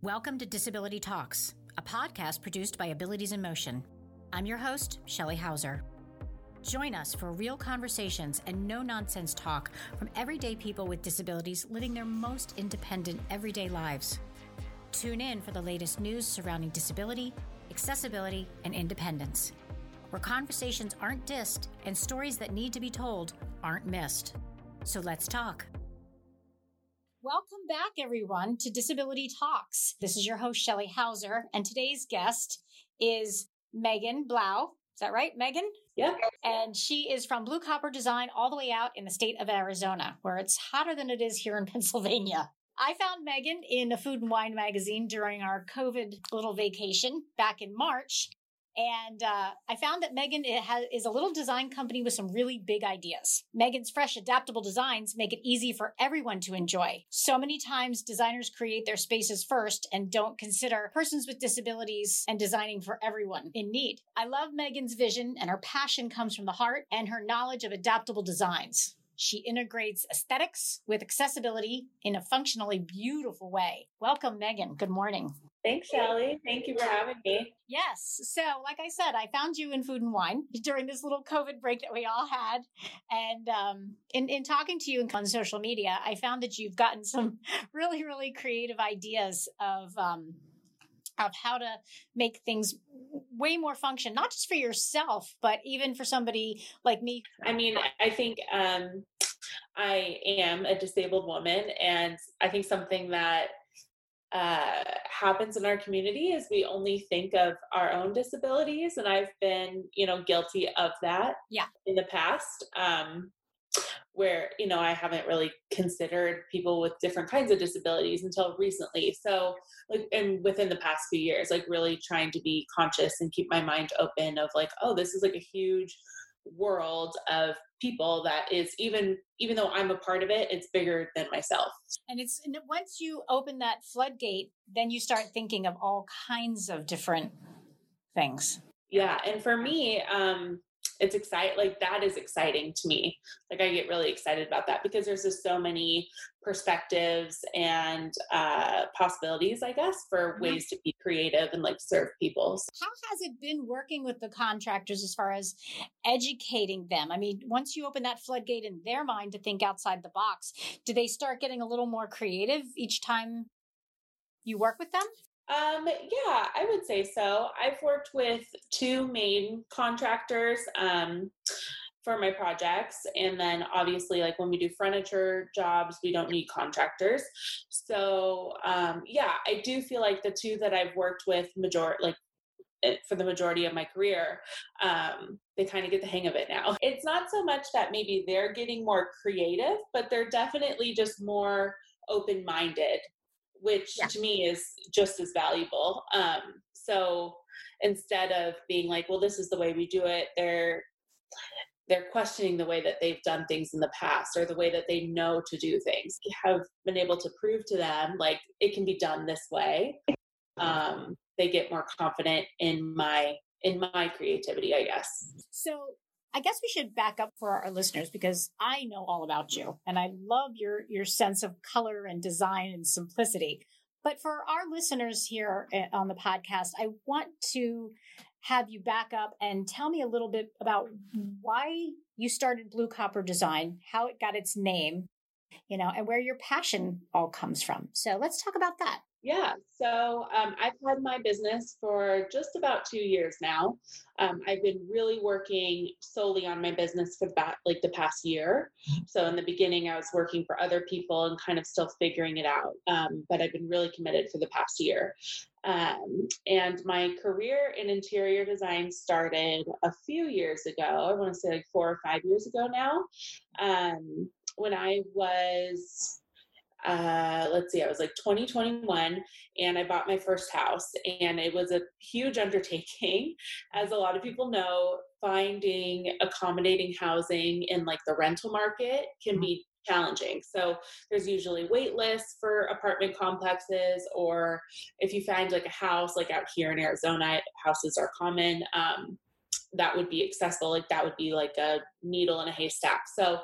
Welcome to Disability Talks, a podcast produced by Abilities in Motion. I'm your host, Shelley Hauser. Join us for real conversations and no nonsense talk from everyday people with disabilities living their most independent everyday lives. Tune in for the latest news surrounding disability, accessibility, and independence, where conversations aren't dissed and stories that need to be told aren't missed. So let's talk. Welcome back, everyone, to Disability Talks. This is your host, Shelley Hauser, and today's guest is Maegan Blau. Is that right, Maegan? Yep. And she is from Blue Copper Design all the way out in the state of Arizona, where it's hotter than it is here in Pennsylvania. I found Maegan in a food and wine magazine during our COVID little vacation back in March. And uh, I found that Maegan is a little design company with some really big ideas. Maegan's fresh, adaptable designs make it easy for everyone to enjoy. So many times, designers create their spaces first and don't consider persons with disabilities and designing for everyone in need. I love Maegan's vision, and her passion comes from the heart and her knowledge of adaptable designs. She integrates aesthetics with accessibility in a functionally beautiful way. Welcome, Maegan. Good morning. Thanks, Shelley. Thank you for having me. Yes. So, like I said, I found you in Food and Wine during this little COVID break that we all had. And um, in, in talking to you on social media, I found that you've gotten some really, really creative ideas of um, of how to make things way more function, not just for yourself, but even for somebody like me. I mean, I think um, I am a disabled woman, and I think something that uh, happens in our community is we only think of our own disabilities, and I've been, you know, guilty of that. Yeah. In the past, um, where you know I haven't really considered people with different kinds of disabilities until recently. So, like, and within the past few years, like really trying to be conscious and keep my mind open of like, oh, this is like a huge world of people that is even even though i'm a part of it it's bigger than myself and it's and once you open that floodgate then you start thinking of all kinds of different things yeah and for me um it's exciting like that is exciting to me. Like i get really excited about that because there's just so many perspectives and uh, possibilities i guess for mm-hmm. ways to be creative and like serve people. How has it been working with the contractors as far as educating them? I mean once you open that floodgate in their mind to think outside the box do they start getting a little more creative each time you work with them um, yeah, I would say so. I've worked with two main contractors um, for my projects. And then obviously, like when we do furniture jobs, we don't need contractors. So, um, yeah, I do feel like the two that I've worked with, major like eh, for the majority of my career, um, they kind of get the hang of it now. It's not so much that maybe they're getting more creative, but they're definitely just more open minded which yeah. to me is just as valuable. Um, so instead of being like, well, this is the way we do it, they're they're questioning the way that they've done things in the past or the way that they know to do things. have been able to prove to them like it can be done this way. Um, they get more confident in my in my creativity, I guess. So I guess we should back up for our listeners because I know all about you and I love your your sense of color and design and simplicity. But for our listeners here eh, on the podcast, I want to have you back up and tell me a little bit about why you started Blue Copper Design, how it got its name, you know, and where your passion all comes from. So let's talk about that. Yeah, so um, I've had my business for just about two years now. Um, I've been really working solely on my business for about like the past year. So in the beginning, I was working for other people and kind of still figuring it out. Um, but I've been really committed for the past year. Um, and my career in interior design started a few years ago. I want to say like four or five years ago now. Um, when I was uh, let's see, I was like 2021 and I bought my first house and it was a huge undertaking. As a lot of people know, finding accommodating housing in like the rental market can mm-hmm. be challenging. So there's usually wait lists for apartment complexes, or if you find like a house, like out here in Arizona, houses are common. Um, that would be accessible like that would be like a needle in a haystack. So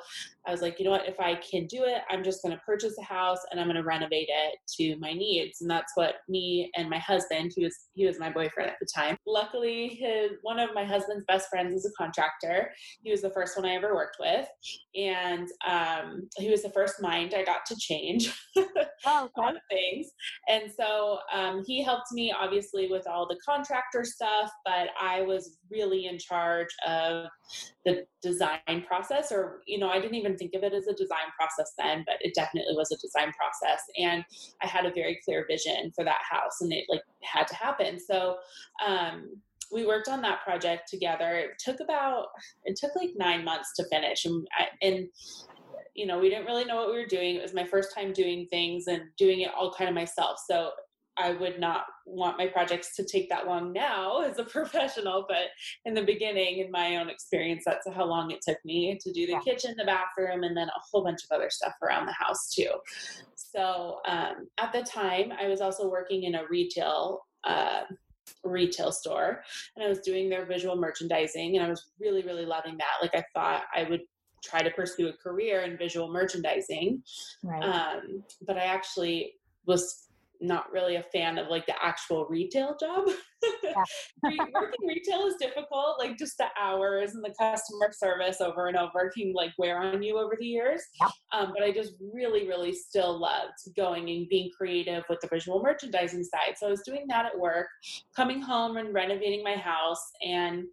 i was like you know what? If i can do it i'm just going to purchase a house and i'm going to renovate it to my needs. And that's what me and my husband he was he was my boyfriend at the time. Luckily his one of my husband's best friends is a contractor. He was the first one i ever worked with. And um, he was the first mind i got to change oh, okay. things. And so um, he helped me obviously with all the contractor stuff but i was really in charge of the design process or you know i didn't even think of it as a design process then but it definitely was a design process. And i had a very clear vision for that house and it like had to happen. So um we worked on that project together. It took about it took like nine months to finish and, I, and you know we didn't really know what we were doing. It was my first time doing things and doing it all kind of myself. So I would not want my projects to take that long now as a professional, but in the beginning, in my own experience, that's how long it took me to do the yeah. kitchen, the bathroom, and then a whole bunch of other stuff around the house too. So um, at the time, I was also working in a retail. Uh, retail store and I was doing their visual merchandising and I was really really loving that like I thought I would try to pursue a career in visual merchandising right. um, but I actually was not really a fan of like the actual retail job. Yeah. Working retail is difficult, like just the hours and the customer service over and over can like wear on you over the years. Yeah. Um, but I just really, really still loved going and being creative with the visual merchandising side. So I was doing that at work, coming home and renovating my house. And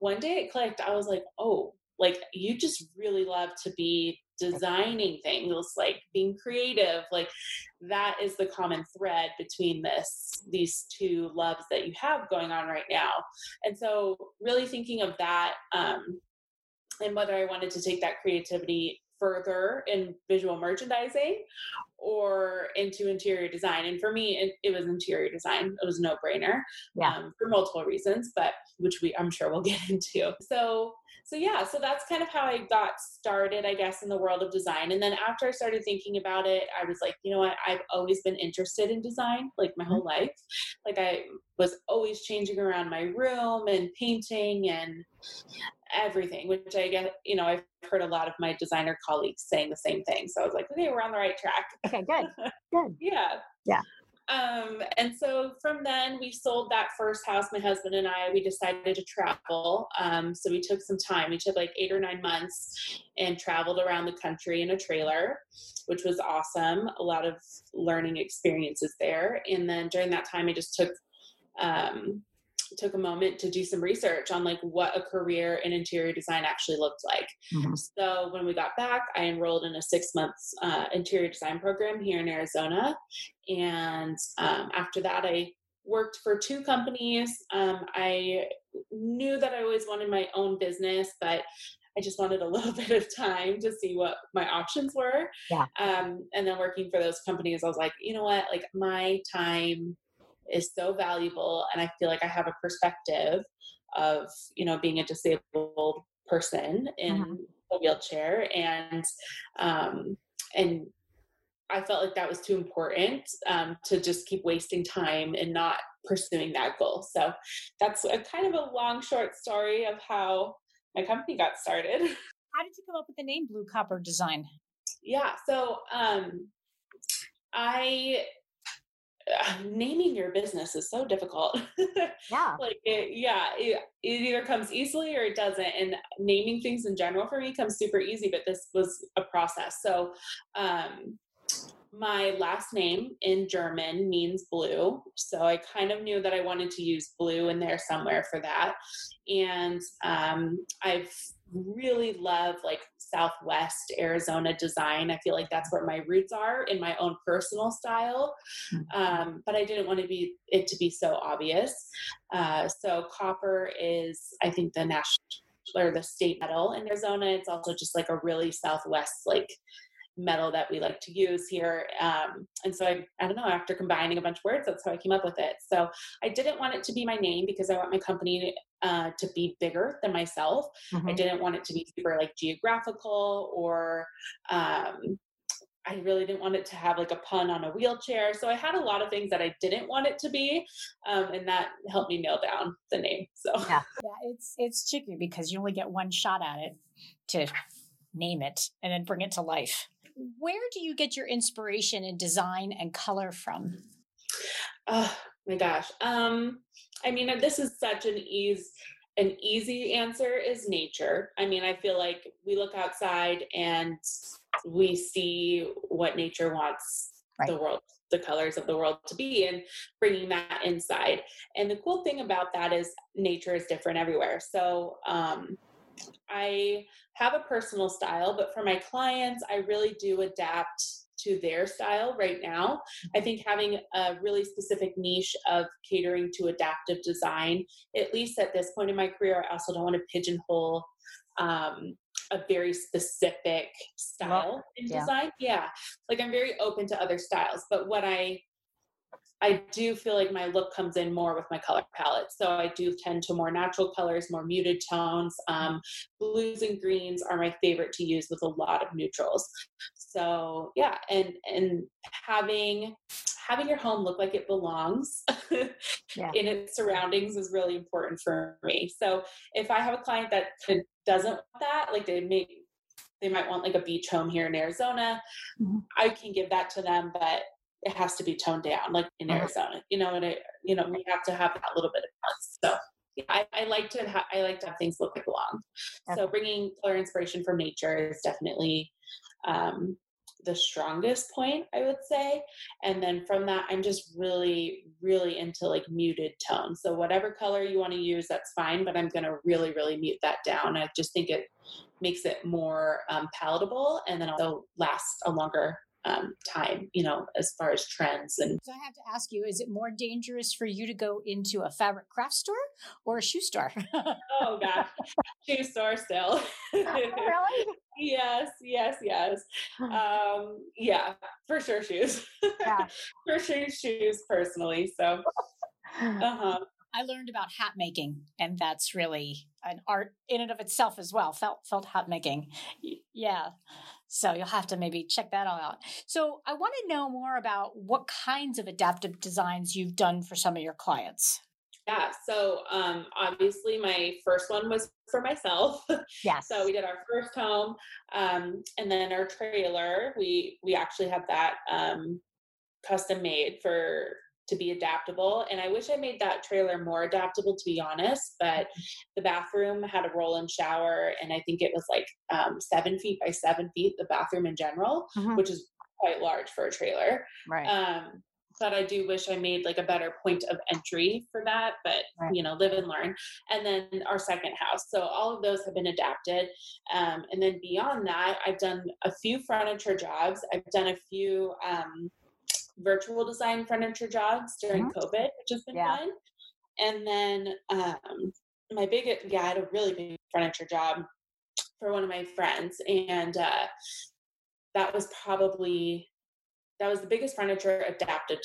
one day it clicked. I was like, oh, like you just really love to be designing things like being creative like that is the common thread between this these two loves that you have going on right now. And so really thinking of that um, and whether i wanted to take that creativity further in visual merchandising or into interior design. And for me it, it was interior design. It was no brainer yeah. um, for multiple reasons but which we i'm sure we'll get into. So so yeah so that's kind of how i got started i guess in the world of design. And then after i started thinking about it i was like you know what? I've always been interested in design like my whole mm-hmm. life. Like i was always changing around my room and painting and everything which i get you know i've heard a lot of my designer colleagues saying the same thing. So i was like okay we're on the right track. Okay good. Good. Yeah. Yeah um, and so from then we sold that first house, my husband and I, we decided to travel. Um, so we took some time. We took like eight or nine months and traveled around the country in a trailer, which was awesome. A lot of learning experiences there. And then during that time, I just took um, took a moment to do some research on like what a career in interior design actually looked like. Mm-hmm. So when we got back, I enrolled in a six months uh, interior design program here in Arizona, and um, after that, I worked for two companies. Um, I knew that I always wanted my own business, but I just wanted a little bit of time to see what my options were. Yeah. Um, and then working for those companies, I was like, you know what, like my time is so valuable and i feel like i have a perspective of you know being a disabled person in mm-hmm. a wheelchair and um and i felt like that was too important um, to just keep wasting time and not pursuing that goal. So that's a kind of a long short story of how my company got started. How did you come up with the name blue copper design? Yeah so um i naming your business is so difficult. Yeah. like it, yeah, it, it either comes easily or it doesn't. And naming things in general for me comes super easy, but this was a process. So, um, my last name in German means blue. So I kind of knew that I wanted to use blue in there somewhere for that. And um, I've really love like Southwest Arizona design. I feel like that's where my roots are in my own personal style. Mm-hmm. Um, but I didn't want to be it to be so obvious. Uh, so copper is, I think, the national or the state metal in Arizona. It's also just like a really Southwest like metal that we like to use here. Um, and so I, I don't know, after combining a bunch of words, that's how I came up with it. So I didn't want it to be my name because I want my company uh, to be bigger than myself. Mm-hmm. I didn't want it to be super like geographical or um, I really didn't want it to have like a pun on a wheelchair. So I had a lot of things that I didn't want it to be, um, and that helped me nail down the name. So yeah, yeah, it's it's tricky because you only get one shot at it to name it and then bring it to life. Where do you get your inspiration in design and color from? Oh my gosh. Um, I mean, this is such an ease an easy answer is nature. I mean, I feel like we look outside and we see what nature wants right. the world the colors of the world to be and bringing that inside and the cool thing about that is nature is different everywhere so um, i have a personal style but for my clients i really do adapt to their style right now. I think having a really specific niche of catering to adaptive design, at least at this point in my career, I also don't want to pigeonhole um, a very specific style well, in yeah. design. Yeah. Like I'm very open to other styles, but what I I do feel like my look comes in more with my color palette. So I do tend to more natural colors, more muted tones. Um, blues and greens are my favorite to use with a lot of neutrals. So yeah, and and having having your home look like it belongs yeah. in its surroundings is really important for me. So if I have a client that doesn't want that, like they may they might want like a beach home here in Arizona, mm-hmm. I can give that to them, but it has to be toned down, like in uh-huh. Arizona. You know, and it, you know, we have to have that little bit of balance. So yeah, I, I, like to ha- I like to have things look like belong. Okay. So bringing color inspiration from nature is definitely um, the strongest point, I would say. And then from that, I'm just really, really into like muted tones. So whatever color you want to use, that's fine. But I'm going to really, really mute that down. I just think it makes it more um, palatable and then also lasts a longer um, time, you know, as far as trends. And so I have to ask you, is it more dangerous for you to go into a fabric craft store or a shoe store? oh gosh, shoe store still. really? yes, yes, yes. Um, yeah, for sure, shoes. Yeah. for sure, shoes personally. So, uh-huh. I learned about hat making, and that's really an art in and of itself as well. Felt felt hat making, yeah. So you'll have to maybe check that all out. So I want to know more about what kinds of adaptive designs you've done for some of your clients. Yeah, so um, obviously my first one was for myself. Yes. so we did our first home, um, and then our trailer. We we actually have that um, custom made for to be adaptable. And I wish I made that trailer more adaptable, to be honest. But the bathroom had a roll in shower, and I think it was like um, seven feet by seven feet, the bathroom in general, mm-hmm. which is quite large for a trailer. Right. Um, but I do wish I made like a better point of entry for that, but right. you know, live and learn. And then our second house. So all of those have been adapted. Um, and then beyond that, I've done a few furniture jobs. I've done a few um, virtual design furniture jobs during mm-hmm. COVID, which has been yeah. fun. And then um, my big, yeah, I had a really big furniture job for one of my friends, and uh, that was probably that was the biggest furniture adaptive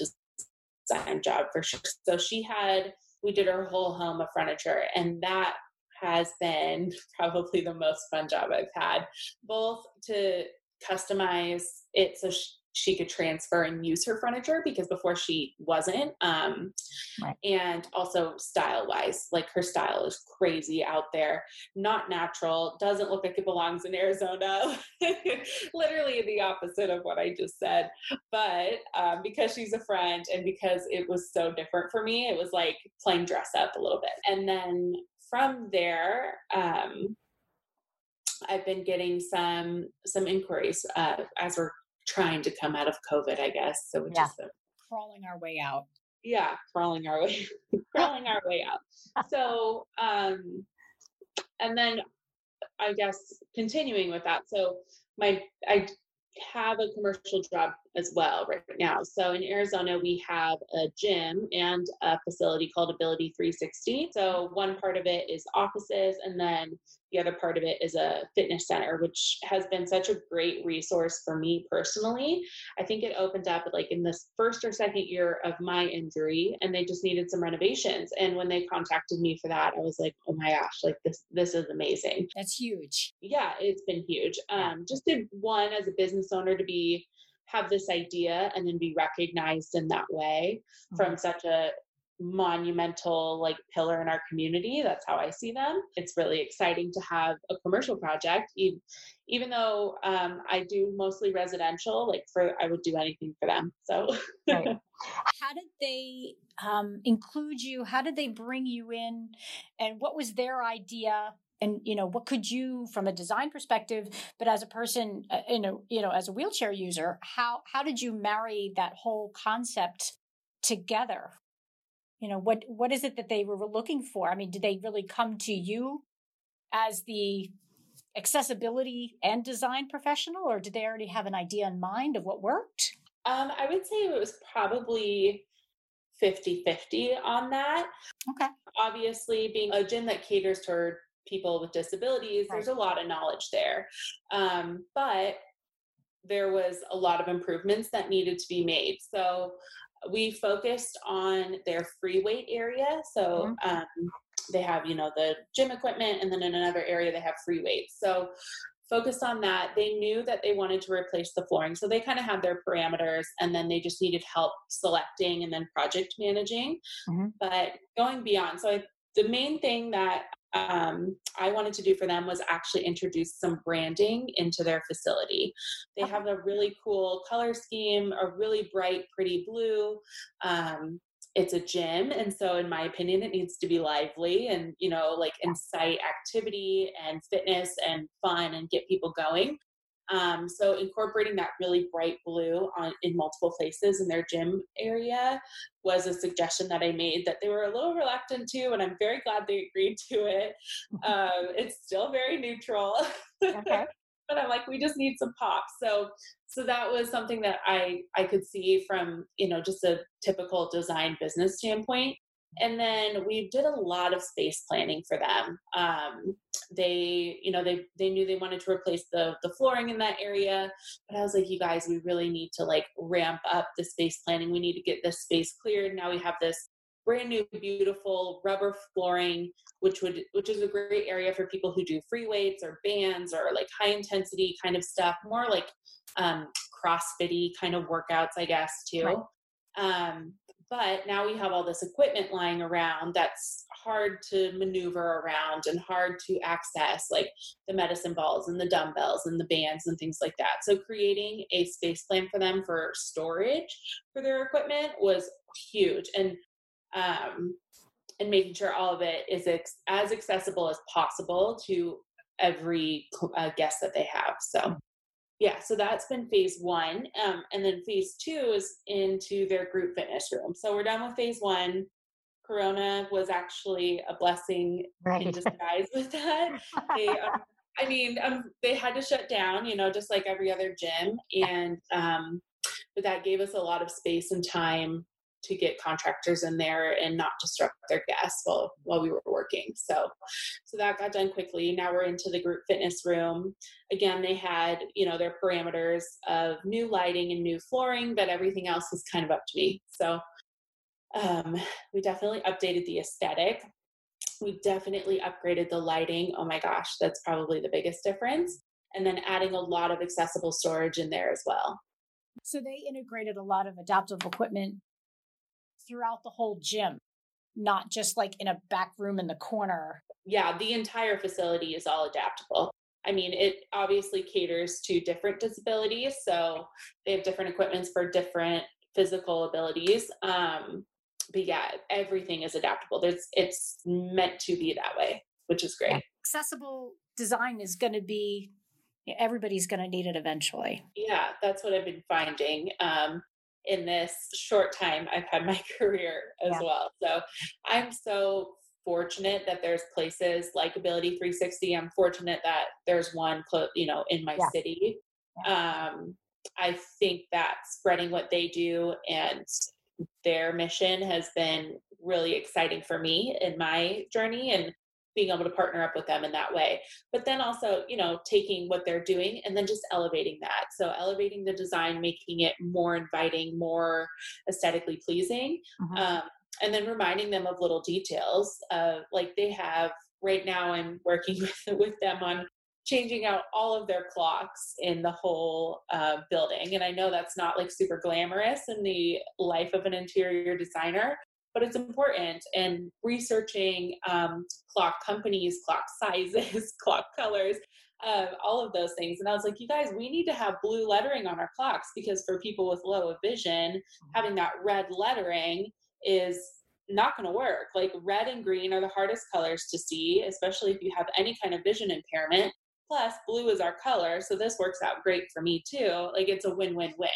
design job for sure. So she had, we did her whole home of furniture, and that has been probably the most fun job I've had, both to customize it so she, she could transfer and use her furniture because before she wasn't um, right. and also style wise like her style is crazy out there. Not natural doesn't look like it belongs in arizona. Literally the opposite of what i just said. But um, because she's a friend and because it was so different for me it was like playing dress up a little bit. And then from there um, I've been getting some some inquiries uh, as we're trying to come out of COVID, I guess. So which yeah. just the, crawling our way out. Yeah, crawling our way, crawling our way out. So, um, and then I guess continuing with that. So my I have a commercial job as well right now. So in Arizona, we have a gym and a facility called Ability 360. So one part of it is offices, and then the other part of it is a fitness center, which has been such a great resource for me personally. I think it opened up like in this first or second year of my injury, and they just needed some renovations. And when they contacted me for that, I was like, oh my gosh, like this this is amazing. That's huge. Yeah, it's been huge. Um, just to one as a business owner to be have this idea and then be recognized in that way mm-hmm. from such a monumental like pillar in our community that's how i see them. It's really exciting to have a commercial project even, even though um, i do mostly residential like for i would do anything for them so. Right. how did they um, include you? How did they bring you in? And what was their idea? And you know what could you from a design perspective but as a person uh, you know you know as a wheelchair user how how did you marry that whole concept together you know what what is it that they were looking for? I mean did they really come to you as the accessibility and design professional or did they already have an idea in mind of what worked? Um, i would say it was probably 50 50 on that. Okay. Obviously being a gym that caters toward people with disabilities right. there's a lot of knowledge there. Um, but there was a lot of improvements that needed to be made. So we focused on their free weight area. So mm-hmm. um, they have, you know, the gym equipment, and then in another area they have free weights. So focused on that. They knew that they wanted to replace the flooring. So they kind of had their parameters and then they just needed help selecting and then project managing. Mm-hmm. But going beyond, so I, the main thing that um, I wanted to do for them was actually introduce some branding into their facility. They have a really cool color scheme, a really bright, pretty blue. Um, it's a gym and so in my opinion it needs to be lively and you know like incite activity and fitness and fun and get people going um, so incorporating that really bright blue on in multiple places in their gym area was a suggestion that I made that they were a little reluctant to, and I'm very glad they agreed to it. Um, it's still very neutral, okay. but I'm like, we just need some pop. So so that was something that I I could see from you know just a typical design business standpoint. And then we did a lot of space planning for them. Um, they, you know, they they knew they wanted to replace the the flooring in that area, but I was like, you guys, we really need to like ramp up the space planning. We need to get this space cleared. Now we have this brand new beautiful rubber flooring which would which is a great area for people who do free weights or bands or like high intensity kind of stuff more like um crossfitty kind of workouts i guess too right. um but now we have all this equipment lying around that's hard to maneuver around and hard to access, like the medicine balls and the dumbbells and the bands and things like that. So, creating a space plan for them for storage for their equipment was huge. And um, and making sure all of it is ex- as accessible as possible to every uh, guest that they have. So yeah, so that's been phase one. Um, and then phase two is into their group fitness room. So we're done with phase one. Corona was actually a blessing right. in disguise with that. They, um, I mean, um, they had to shut down, you know, just like every other gym. And, um, but that gave us a lot of space and time to get contractors in there and not disrupt their guests while while we were working. So so that got done quickly. Now we're into the group fitness room. Again, they had, you know, their parameters of new lighting and new flooring, but everything else was kind of up to me. So um, we definitely updated the aesthetic. We definitely upgraded the lighting. Oh my gosh, that's probably the biggest difference. And then adding a lot of accessible storage in there as well. So they integrated a lot of adaptive equipment throughout the whole gym, not just like in a back room in the corner. Yeah, the entire facility is all adaptable. I mean, it obviously caters to different disabilities, so they have different equipments for different physical abilities. Um, but yeah, everything is adaptable. There's, it's meant to be that way, which is great. Accessible design is going to be everybody's going to need it eventually. Yeah, that's what I've been finding. Um, in this short time I've had my career as yeah. well. So I'm so fortunate that there's places like Ability 360. I'm fortunate that there's one, you know, in my yeah. city. Um, I think that spreading what they do and their mission has been really exciting for me in my journey and being able to partner up with them in that way but then also you know taking what they're doing and then just elevating that so elevating the design making it more inviting more aesthetically pleasing mm-hmm. um, and then reminding them of little details uh, like they have right now i'm working with, with them on changing out all of their clocks in the whole uh, building. And I know that's not like super glamorous in the life of an interior designer, but it's important. And researching um, clock companies, clock sizes, clock colors, uh, all of those things. And I was like, you guys, we need to have blue lettering on our clocks because for people with low vision, mm-hmm. having that red lettering is not going to work. Like red and green are the hardest colors to see, especially if you have any kind of vision impairment. Plus, blue is our color, so this works out great for me too. Like it's a win-win-win.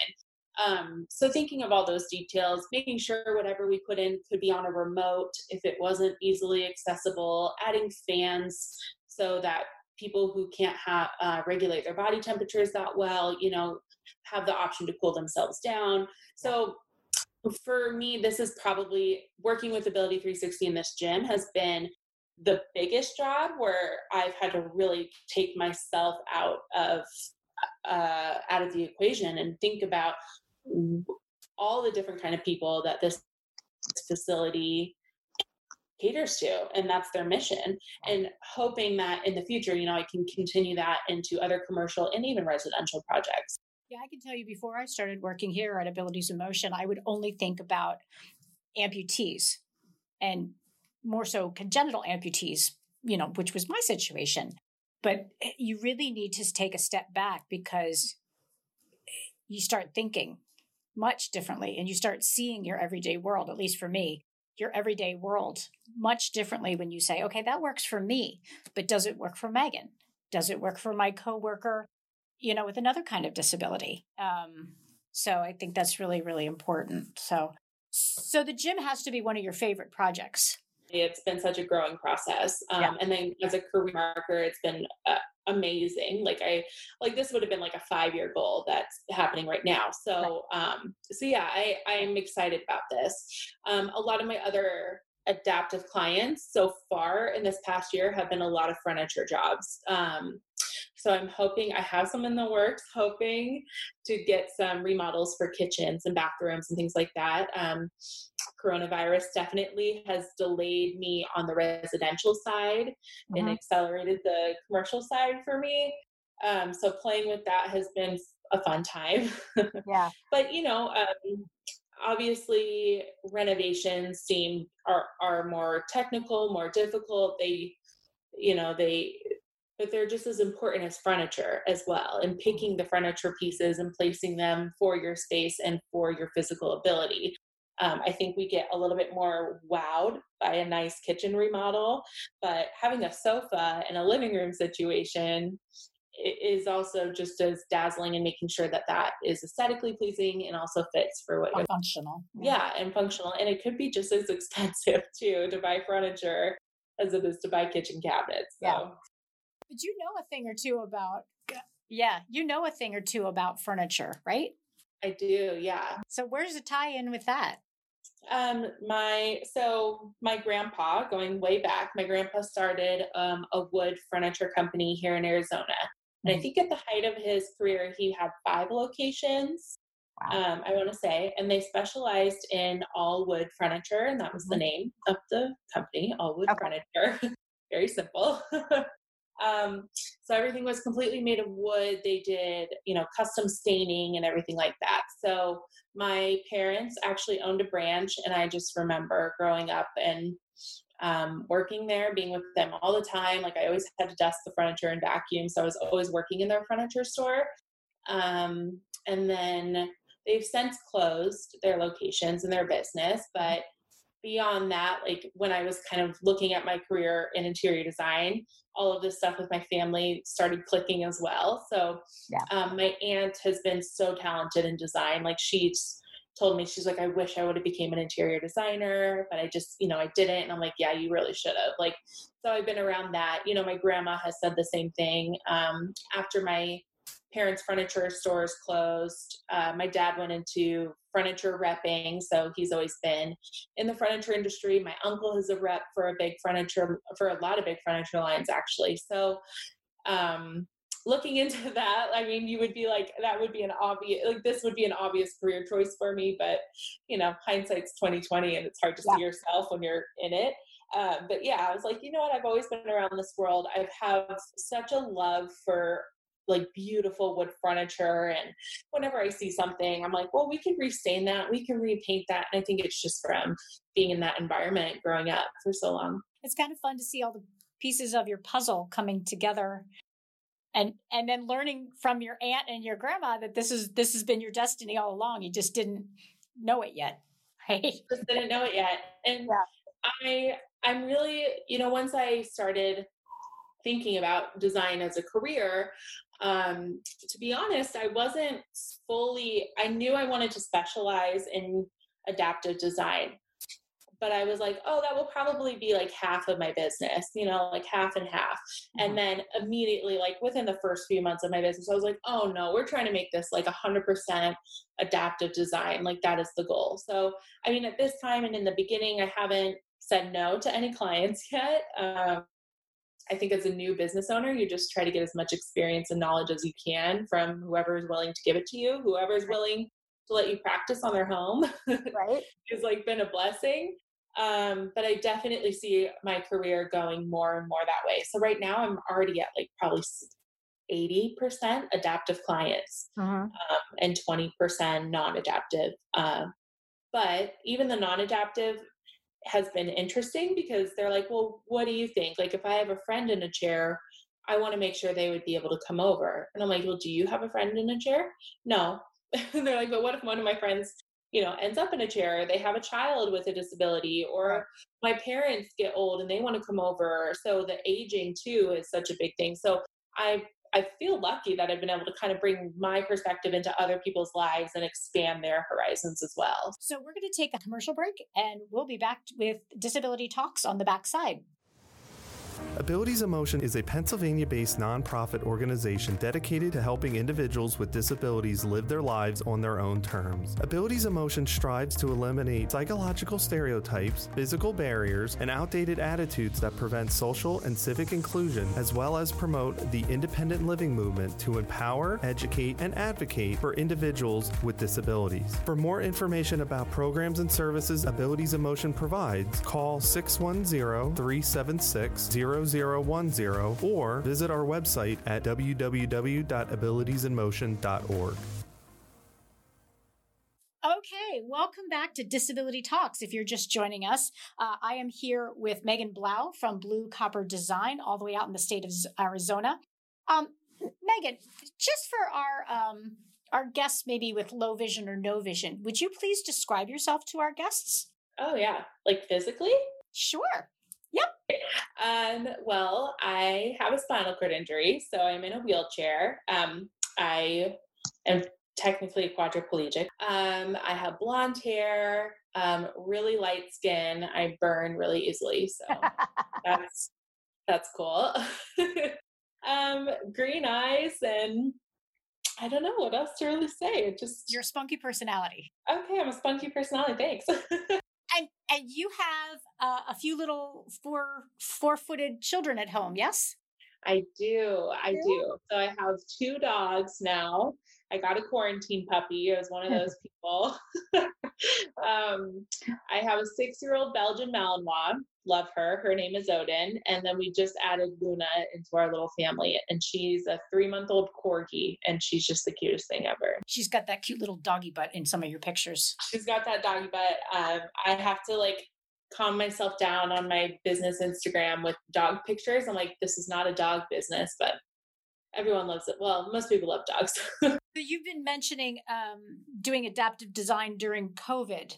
Um, so thinking of all those details, making sure whatever we put in could be on a remote if it wasn't easily accessible, adding fans so that people who can't uh, regulate their body temperatures that well, you know, have the option to cool themselves down. So for me, this is probably working with Ability 360 in this gym has been the biggest job where I've had to really take myself out of uh, out of the equation and think about all the different kind of people that this facility caters to and that's their mission and hoping that in the future you know i can continue that into other commercial and even residential projects yeah, I can tell you before I started working here at Abilities in Motion, I would only think about amputees and more so congenital amputees, you know, which was my situation. But you really need to take a step back because you start thinking much differently and you start seeing your everyday world, at least for me, your everyday world much differently when you say, okay, that works for me, but does it work for Maegan? Does it work for my coworker you know, with another kind of disability. Um, so I think that's really, really important. So, so the gym has to be one of your favorite projects. It's been such a growing process, um, yeah. and then as a career marker, it's been uh, amazing. Like I, like this would have been like a five-year goal that's happening right now. So, um, so yeah, I I'm excited about this. Um, a lot of my other adaptive clients so far in this past year have been a lot of furniture jobs. Um, so I'm hoping I have some in the works, hoping to get some remodels for kitchens and bathrooms and things like that. Um, coronavirus definitely has delayed me on the residential side mm-hmm. and accelerated the commercial side for me. Um, so playing with that has been a fun time. yeah. but you know, um, obviously renovations seem are are more technical, more difficult. They, you know, they but they're just as important as furniture as well and picking the furniture pieces and placing them for your space and for your physical ability. Um, i think we get a little bit more wowed by a nice kitchen remodel but having a sofa in a living room situation is also just as dazzling and making sure that that is aesthetically pleasing and also fits for what you're functional yeah. And functional and it could be just as expensive too to buy furniture as it is to buy kitchen cabinets so. yeah. But you know a thing or two about, yeah, you know a thing or two about furniture, right? I do, yeah. So where's the tie in with that? Um, my so my grandpa, going way back, my grandpa started um, a wood furniture company here in Arizona. And I mm-hmm. think at the height of his career, he had five locations. Wow. Um, I want to say, and they specialized in all wood furniture, and that was mm-hmm. the name of the company, All Wood okay. Furniture. Very simple. Um, so everything was completely made of wood. They did, you know, custom staining and everything like that. So my parents actually owned a branch, and I just remember growing up and um, working there, being with them all the time. Like I always had to dust the furniture and vacuum, so I was always working in their furniture store. Um, and then they've since closed their locations and their business, but beyond that, like when I was kind of looking at my career in interior design, all of this stuff with my family started clicking as well. So yeah. um, my aunt has been so talented in design. Like she's told me, she's like, I wish I would have became an interior designer, but I just, you know, I didn't. And I'm like, yeah, you really should have. Like, so I've been around that. You know, my grandma has said the same thing. Um, after my parents' furniture stores closed, uh, my dad went into furniture repping, so he's always been in the furniture industry. My uncle is a rep for a big furniture for a lot of big furniture lines actually. So um, looking into that, I mean, you would be like, that would be an obvious, like this would be an obvious career choice for me. But you know, hindsight's twenty twenty, and it's hard to yeah. see yourself when you're in it. uh, but yeah, I was like, you know what? I've always been around this world. I have had such a love for like beautiful wood furniture. And whenever I see something, I'm like, well, we can restain that, we can repaint that. And I think it's just from being in that environment growing up for so long. It's kind of fun to see all the pieces of your puzzle coming together and and then learning from your aunt and your grandma that this is this has been your destiny all along you just didn't know it yet right just didn't know it yet and yeah. i i'm really you know once i started thinking about design as a career um, to be honest, I wasn't fully, I knew I wanted to specialize in adaptive design. But I was like, oh, that will probably be like half of my business, you know, like half and half. Mm-hmm. And then immediately, like within the first few months of my business, I was like, oh no, we're trying to make this like 100% adaptive design. Like that is the goal. So, I mean, at this time and in the beginning, I haven't said no to any clients yet. Um, I think as a new business owner, you just try to get as much experience and knowledge as you can from whoever is willing to give it to you, whoever is willing to let you practice on their home. Right. has like been a blessing. Um, but I definitely see my career going more and more that way. So right now I'm already at like probably 80% adaptive clients uh-huh. um, and 20% non-adaptive. Uh, but even the non-adaptive has been interesting because they're like, well, what do you think? Like, if I have a friend in a chair, I want to make sure they would be able to come over. And I'm like, well, do you have a friend in a chair? No. and they're like, but what if one of my friends, you know, ends up in a chair? They have a child with a disability, or my parents get old and they want to come over. So the aging too is such a big thing. So I I feel lucky that I've been able to kind of bring my perspective into other people's lives and expand their horizons as well. So we're going to take a commercial break and we'll be back with Disability Talks on the backside. Abilities in Motion is a Pennsylvania based nonprofit organization dedicated to helping individuals with disabilities live their lives on their own terms. Abilities in Motion strives to eliminate psychological stereotypes, physical barriers, and outdated attitudes that prevent social and civic inclusion, as well as promote the independent living movement to empower, educate, and advocate for individuals with disabilities. For more information about programs and services Abilities in Motion provides, call 610 376 0010 or visit our website at www.abilitiesinmotion.org. Okay, welcome back to Disability Talks. If you're just joining us, uh, I am here with Maegan Blau from Blue Copper Design, all the way out in the state of Arizona. Um, Maegan, just for our um, our guests, maybe with low vision or no vision, would you please describe yourself to our guests? Oh yeah, like physically? Sure. Yep. Um, well, I have a spinal cord injury, so I'm in a wheelchair. Um, I am technically quadriplegic. Um, I have blonde hair, um, really light skin. I burn really easily, so that's that's cool. um, green eyes and I don't know what else to really say. It just your spunky personality. Okay, I'm a spunky personality. Thanks. and and you have uh, a few little four four footed children at home, yes? I do. I do. So I have two dogs now. I got a quarantine puppy. I was one of those people. um, I have a six year old Belgian Malinois. Love her. Her name is Odin. And then we just added Luna into our little family. And she's a three month old corgi. And she's just the cutest thing ever. She's got that cute little doggy butt in some of your pictures. She's got that doggy butt. Um, I have to like calm myself down on my business Instagram with dog pictures. I'm like, this is not a dog business, but everyone loves it. Well, most people love dogs. so you've been mentioning um, doing adaptive design during COVID.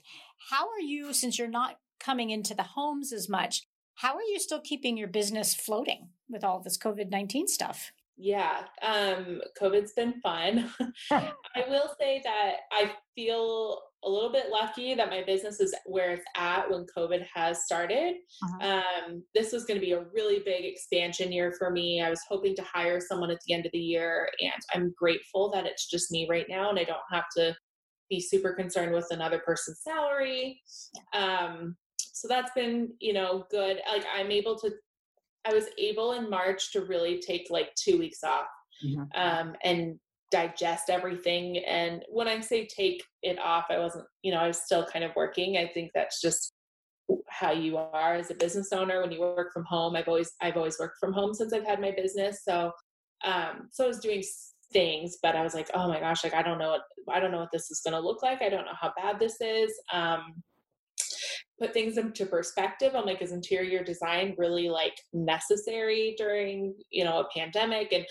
How are you, since you're not coming into the homes as much, how are you still keeping your business floating with all this COVID 19 stuff? Yeah, um, COVID's been fun. I will say that I feel a little bit lucky that my business is where it's at when COVID has started. Uh-huh. Um, this was going to be a really big expansion year for me. I was hoping to hire someone at the end of the year, and I'm grateful that it's just me right now and I don't have to be super concerned with another person's salary. Um, so that's been, you know, good. Like I'm able to, I was able in March to really take like two weeks off mm-hmm. um, and digest everything. And when I say take it off, I wasn't, you know, I was still kind of working. I think that's just how you are as a business owner when you work from home. I've always I've always worked from home since I've had my business. So um so I was doing things, but I was like, oh my gosh, like I don't know what I don't know what this is gonna look like. I don't know how bad this is. Um put things into perspective i'm like is interior design really like necessary during you know a pandemic? And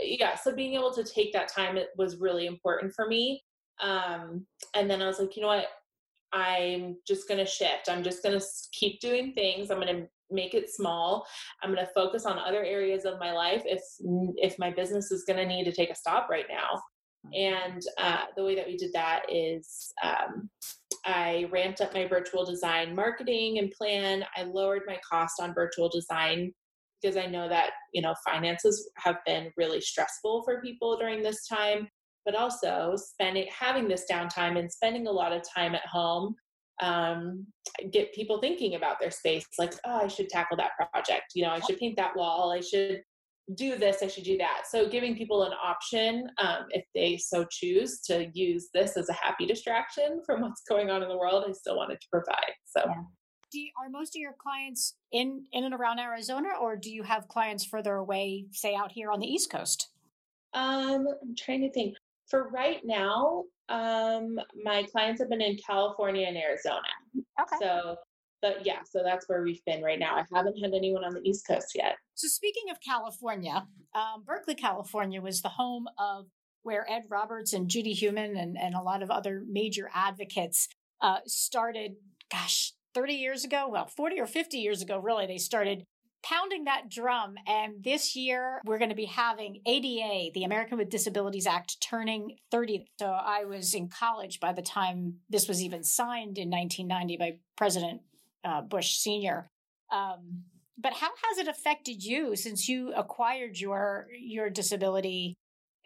yeah so being able to take that time it was really important for me. Um and then i was like you know what? I'm just going to shift. I'm just going to keep doing things. I'm going to make it small. I'm going to focus on other areas of my life if if my business is going to need to take a stop right now and uh, the way that we did that is um, I ramped up my virtual design marketing and plan. I lowered my cost on virtual design because I know that, you know, finances have been really stressful for people during this time, but also spending having this downtime and spending a lot of time at home um, get people thinking about their space like oh i should tackle that project. You know i should paint that wall. I should do this, I should do that. So giving people an option, um, if they so choose to use this as a happy distraction from what's going on in the world, I still wanted to provide. So. Yeah. Do you, are most of your clients in in and around Arizona, or do you have clients further away, say out here on the East Coast? Um, I'm trying to think. For right now, um, my clients have been in California and Arizona. Okay. So but yeah, so that's where we've been right now. I haven't had anyone on the East Coast yet. So speaking of California, um, Berkeley, California was the home of where Ed Roberts and Judy Heumann and, and a lot of other major advocates uh, started, gosh, 30 years ago, well, 40 or 50 years ago, really, they started pounding that drum. And this year, we're going to be having ADA, the American with Disabilities Act, turning 30. So I was in college by the time this was even signed in 1990 by President uh, Bush Senior. Um, but how has it affected you since you acquired your your disability?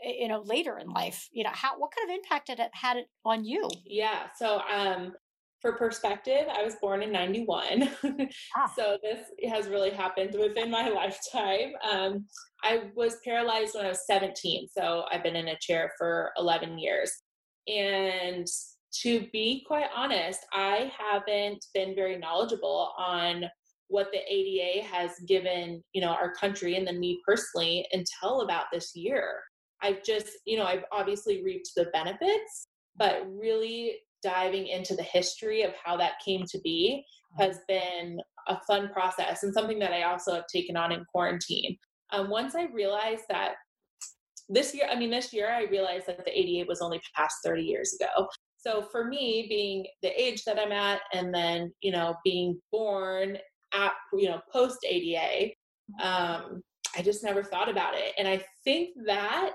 You know, later in life, you know, how what kind of impact had it had it on you? Yeah, so um, for perspective, I was born in 91. Ah. so this has really happened within my lifetime. Um, I was paralyzed when I was 17. So I've been in a chair for 11 years. And to be quite honest, I haven't been very knowledgeable on what the ADA has given, you know, our country and then me personally until about this year. I've just, you know, I've obviously reaped the benefits, but really diving into the history of how that came to be has been a fun process and something that I also have taken on in quarantine. Um, once I realized that this year, I mean, this year I realized that the ADA was only passed 30 years ago. So for me, being the age that I'm at, and then you know being born at you know post ADA, um, I just never thought about it, and I think that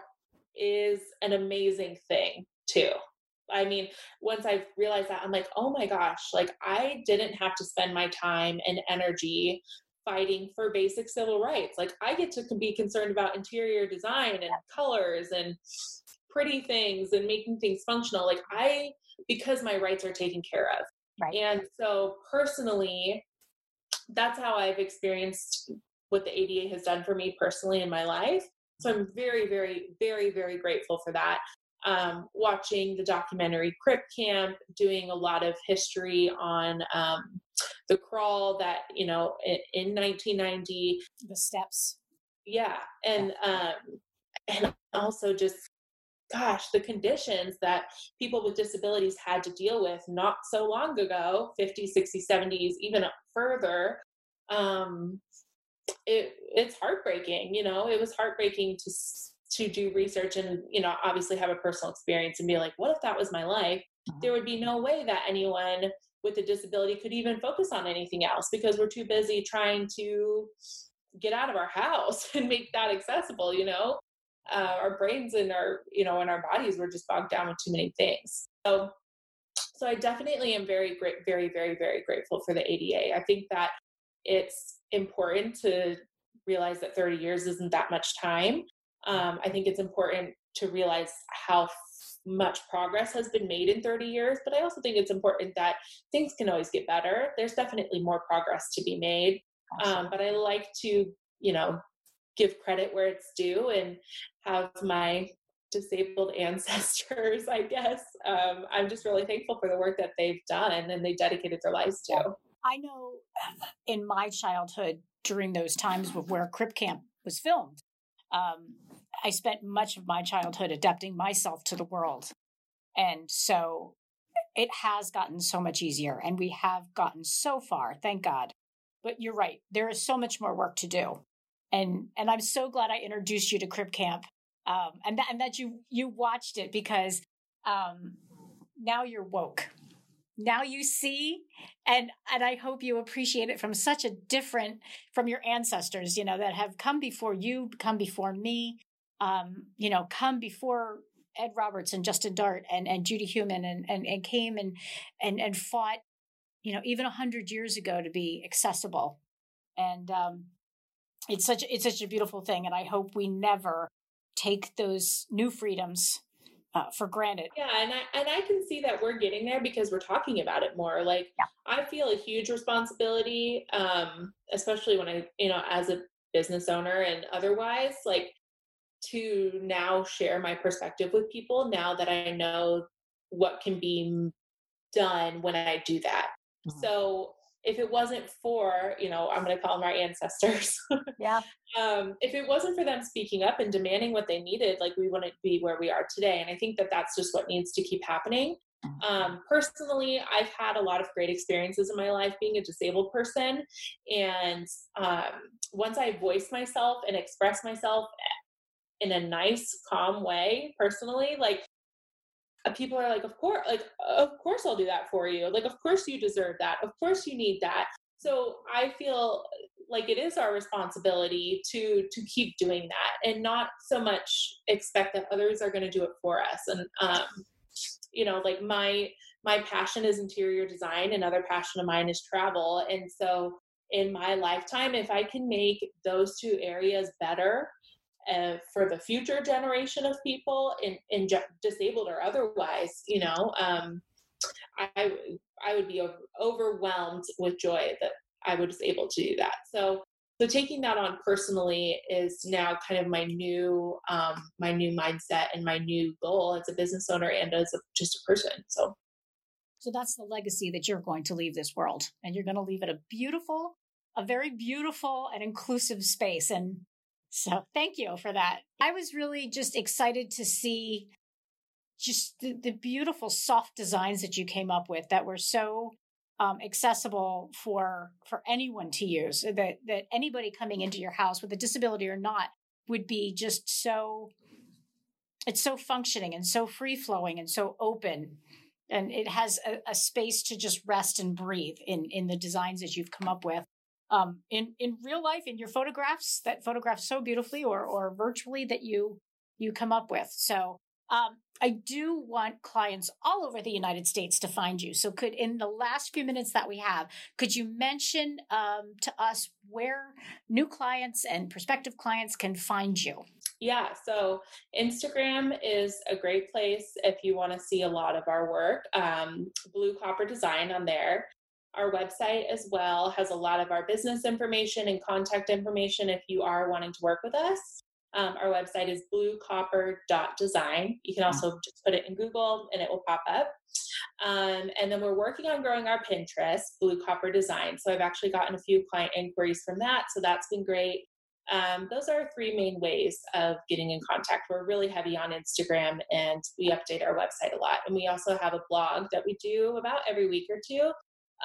is an amazing thing too. I mean, once I realized that, I'm like, oh my gosh, like I didn't have to spend my time and energy fighting for basic civil rights. Like I get to be concerned about interior design and colors and pretty things and making things functional like i because my rights are taken care of. Right. And so personally that's how i've experienced what the ada has done for me personally in my life. So i'm very very very very grateful for that. Um, watching the documentary crip camp doing a lot of history on um, the crawl that you know in, in 1990 the steps. Yeah and yeah. um and also just gosh, the conditions that people with disabilities had to deal with not so long ago 50s, 60s, 70s, even further. Um, it, it's heartbreaking, you know, it was heartbreaking to to do research and you know obviously have a personal experience and be like what if that was my life uh-huh. there would be no way that anyone with a disability could even focus on anything else because we're too busy trying to get out of our house and make that accessible you know uh, our brains and our you know and our bodies were just bogged down with too many things. So so i definitely am very great very very very grateful for the ada i think that it's important to realize that 30 years isn't that much time. Um, i think it's important to realize how much progress has been made in 30 years but i also think it's important that things can always get better. There's definitely more progress to be made. Um, but i like to you know give credit where it's due and have my disabled ancestors, I guess. Um, I'm just really thankful for the work that they've done and they dedicated their lives to. I know in my childhood, during those times where Crip Camp was filmed, um, I spent much of my childhood adapting myself to the world. And so it has gotten so much easier and we have gotten so far, thank God. But you're right, there is so much more work to do. And and I'm so glad I introduced you to Crip Camp. Um, and that and that you you watched it because um, now you're woke. Now you see and and I hope you appreciate it from such a different from your ancestors, you know, that have come before you, come before me, um, you know, come before Ed Roberts and Justin Dart and, and Judy Heumann and, and, and came and, and, and fought, you know, even a hundred years ago to be accessible. And, um, it's such, it's such a beautiful thing. And I hope we never take those new freedoms uh, for granted. Yeah, and I and I can see that we're getting there because we're talking about it more. Like yeah. I feel a huge responsibility, um, especially when I, you know, as a business owner and otherwise, like to now share my perspective with people now that I know what can be done when I do that. Mm-hmm. So if it wasn't for, you know, I'm going to call them our ancestors. yeah. um, if it wasn't for them speaking up and demanding what they needed, like we wouldn't be where we are today. And I think that that's just what needs to keep happening. Um, personally, I've had a lot of great experiences in my life being a disabled person. And um, once I voice myself and express myself in a nice, calm way, personally, like people are like, of course, like, of course I'll do that for you. Like, of course you deserve that. Of course you need that. So I feel like it is our responsibility to to keep doing that and not so much expect that others are going to do it for us. And um, you know, like my my passion is interior design, another passion of mine is travel, and so in my lifetime, if I can make those two areas better uh, for the future generation of people, in, in disabled or otherwise, you know, um, I I would be overwhelmed with joy that I was able to do that. So so taking that on personally is now kind of my new um, my new mindset and my new goal as a business owner and as a, just a person. So. So that's the legacy that you're going to leave this world, and you're going to leave it a beautiful, a very beautiful and inclusive space. And so thank you for that. I was really just excited to see just the, the beautiful soft designs that you came up with that were so um, accessible for for anyone to use that that anybody coming into your house with a disability or not would be just so it's so functioning and so free flowing and so open and it has a, a, space to just rest and breathe in in the designs that you've come up with um, in in real life in your photographs that photograph so beautifully or or virtually that you you come up with. So um, I do want clients all over the United States to find you. So could in the last few minutes that we have, could you mention um, to us where new clients and prospective clients can find you? Yeah, so Instagram is a great place if you want to see a lot of our work. Um, Blue Copper Design on there. Our website as well has a lot of our business information and contact information if you are wanting to work with us. Um, our website is bluecopper.design. You can also just put it in Google and it will pop up. Um, and then we're working on growing our Pinterest, Blue Copper Design. So I've actually gotten a few client inquiries from that. So that's been great. Um, those are three main ways of getting in contact. We're really heavy on Instagram and we update our website a lot. And we also have a blog that we do about every week or two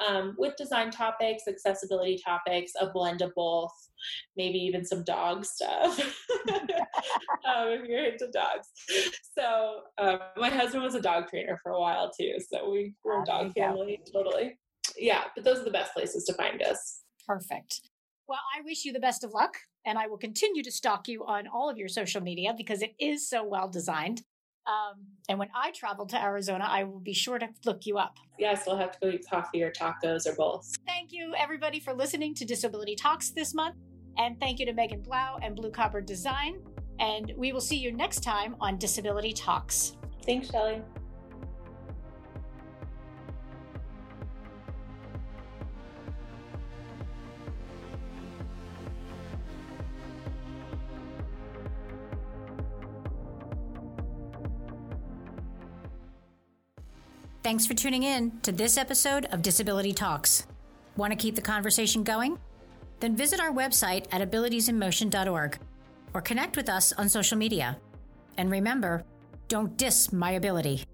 um, with design topics, accessibility topics, a blend of both, maybe even some dog stuff um, if you're into dogs. So um, my husband was a dog trainer for a while too, so we were a dog family totally. Yeah, but those are the best places to find us. Perfect. Well, I wish you the best of luck, and I will continue to stalk you on all of your social media because it is so well designed. Um, and when I travel to Arizona, I will be sure to look you up. Yes, we'll have to go eat coffee or tacos or both. Thank you, everybody, for listening to Disability Talks this month. And thank you to Maegan Blau and Blue Copper Design. And we will see you next time on Disability Talks. Thanks, Shelley. Thanks for tuning in to this episode of Disability Talks. Want to keep the conversation going? Then visit our website at abilitiesinmotion.org or connect with us on social media. And remember, don't diss my ability.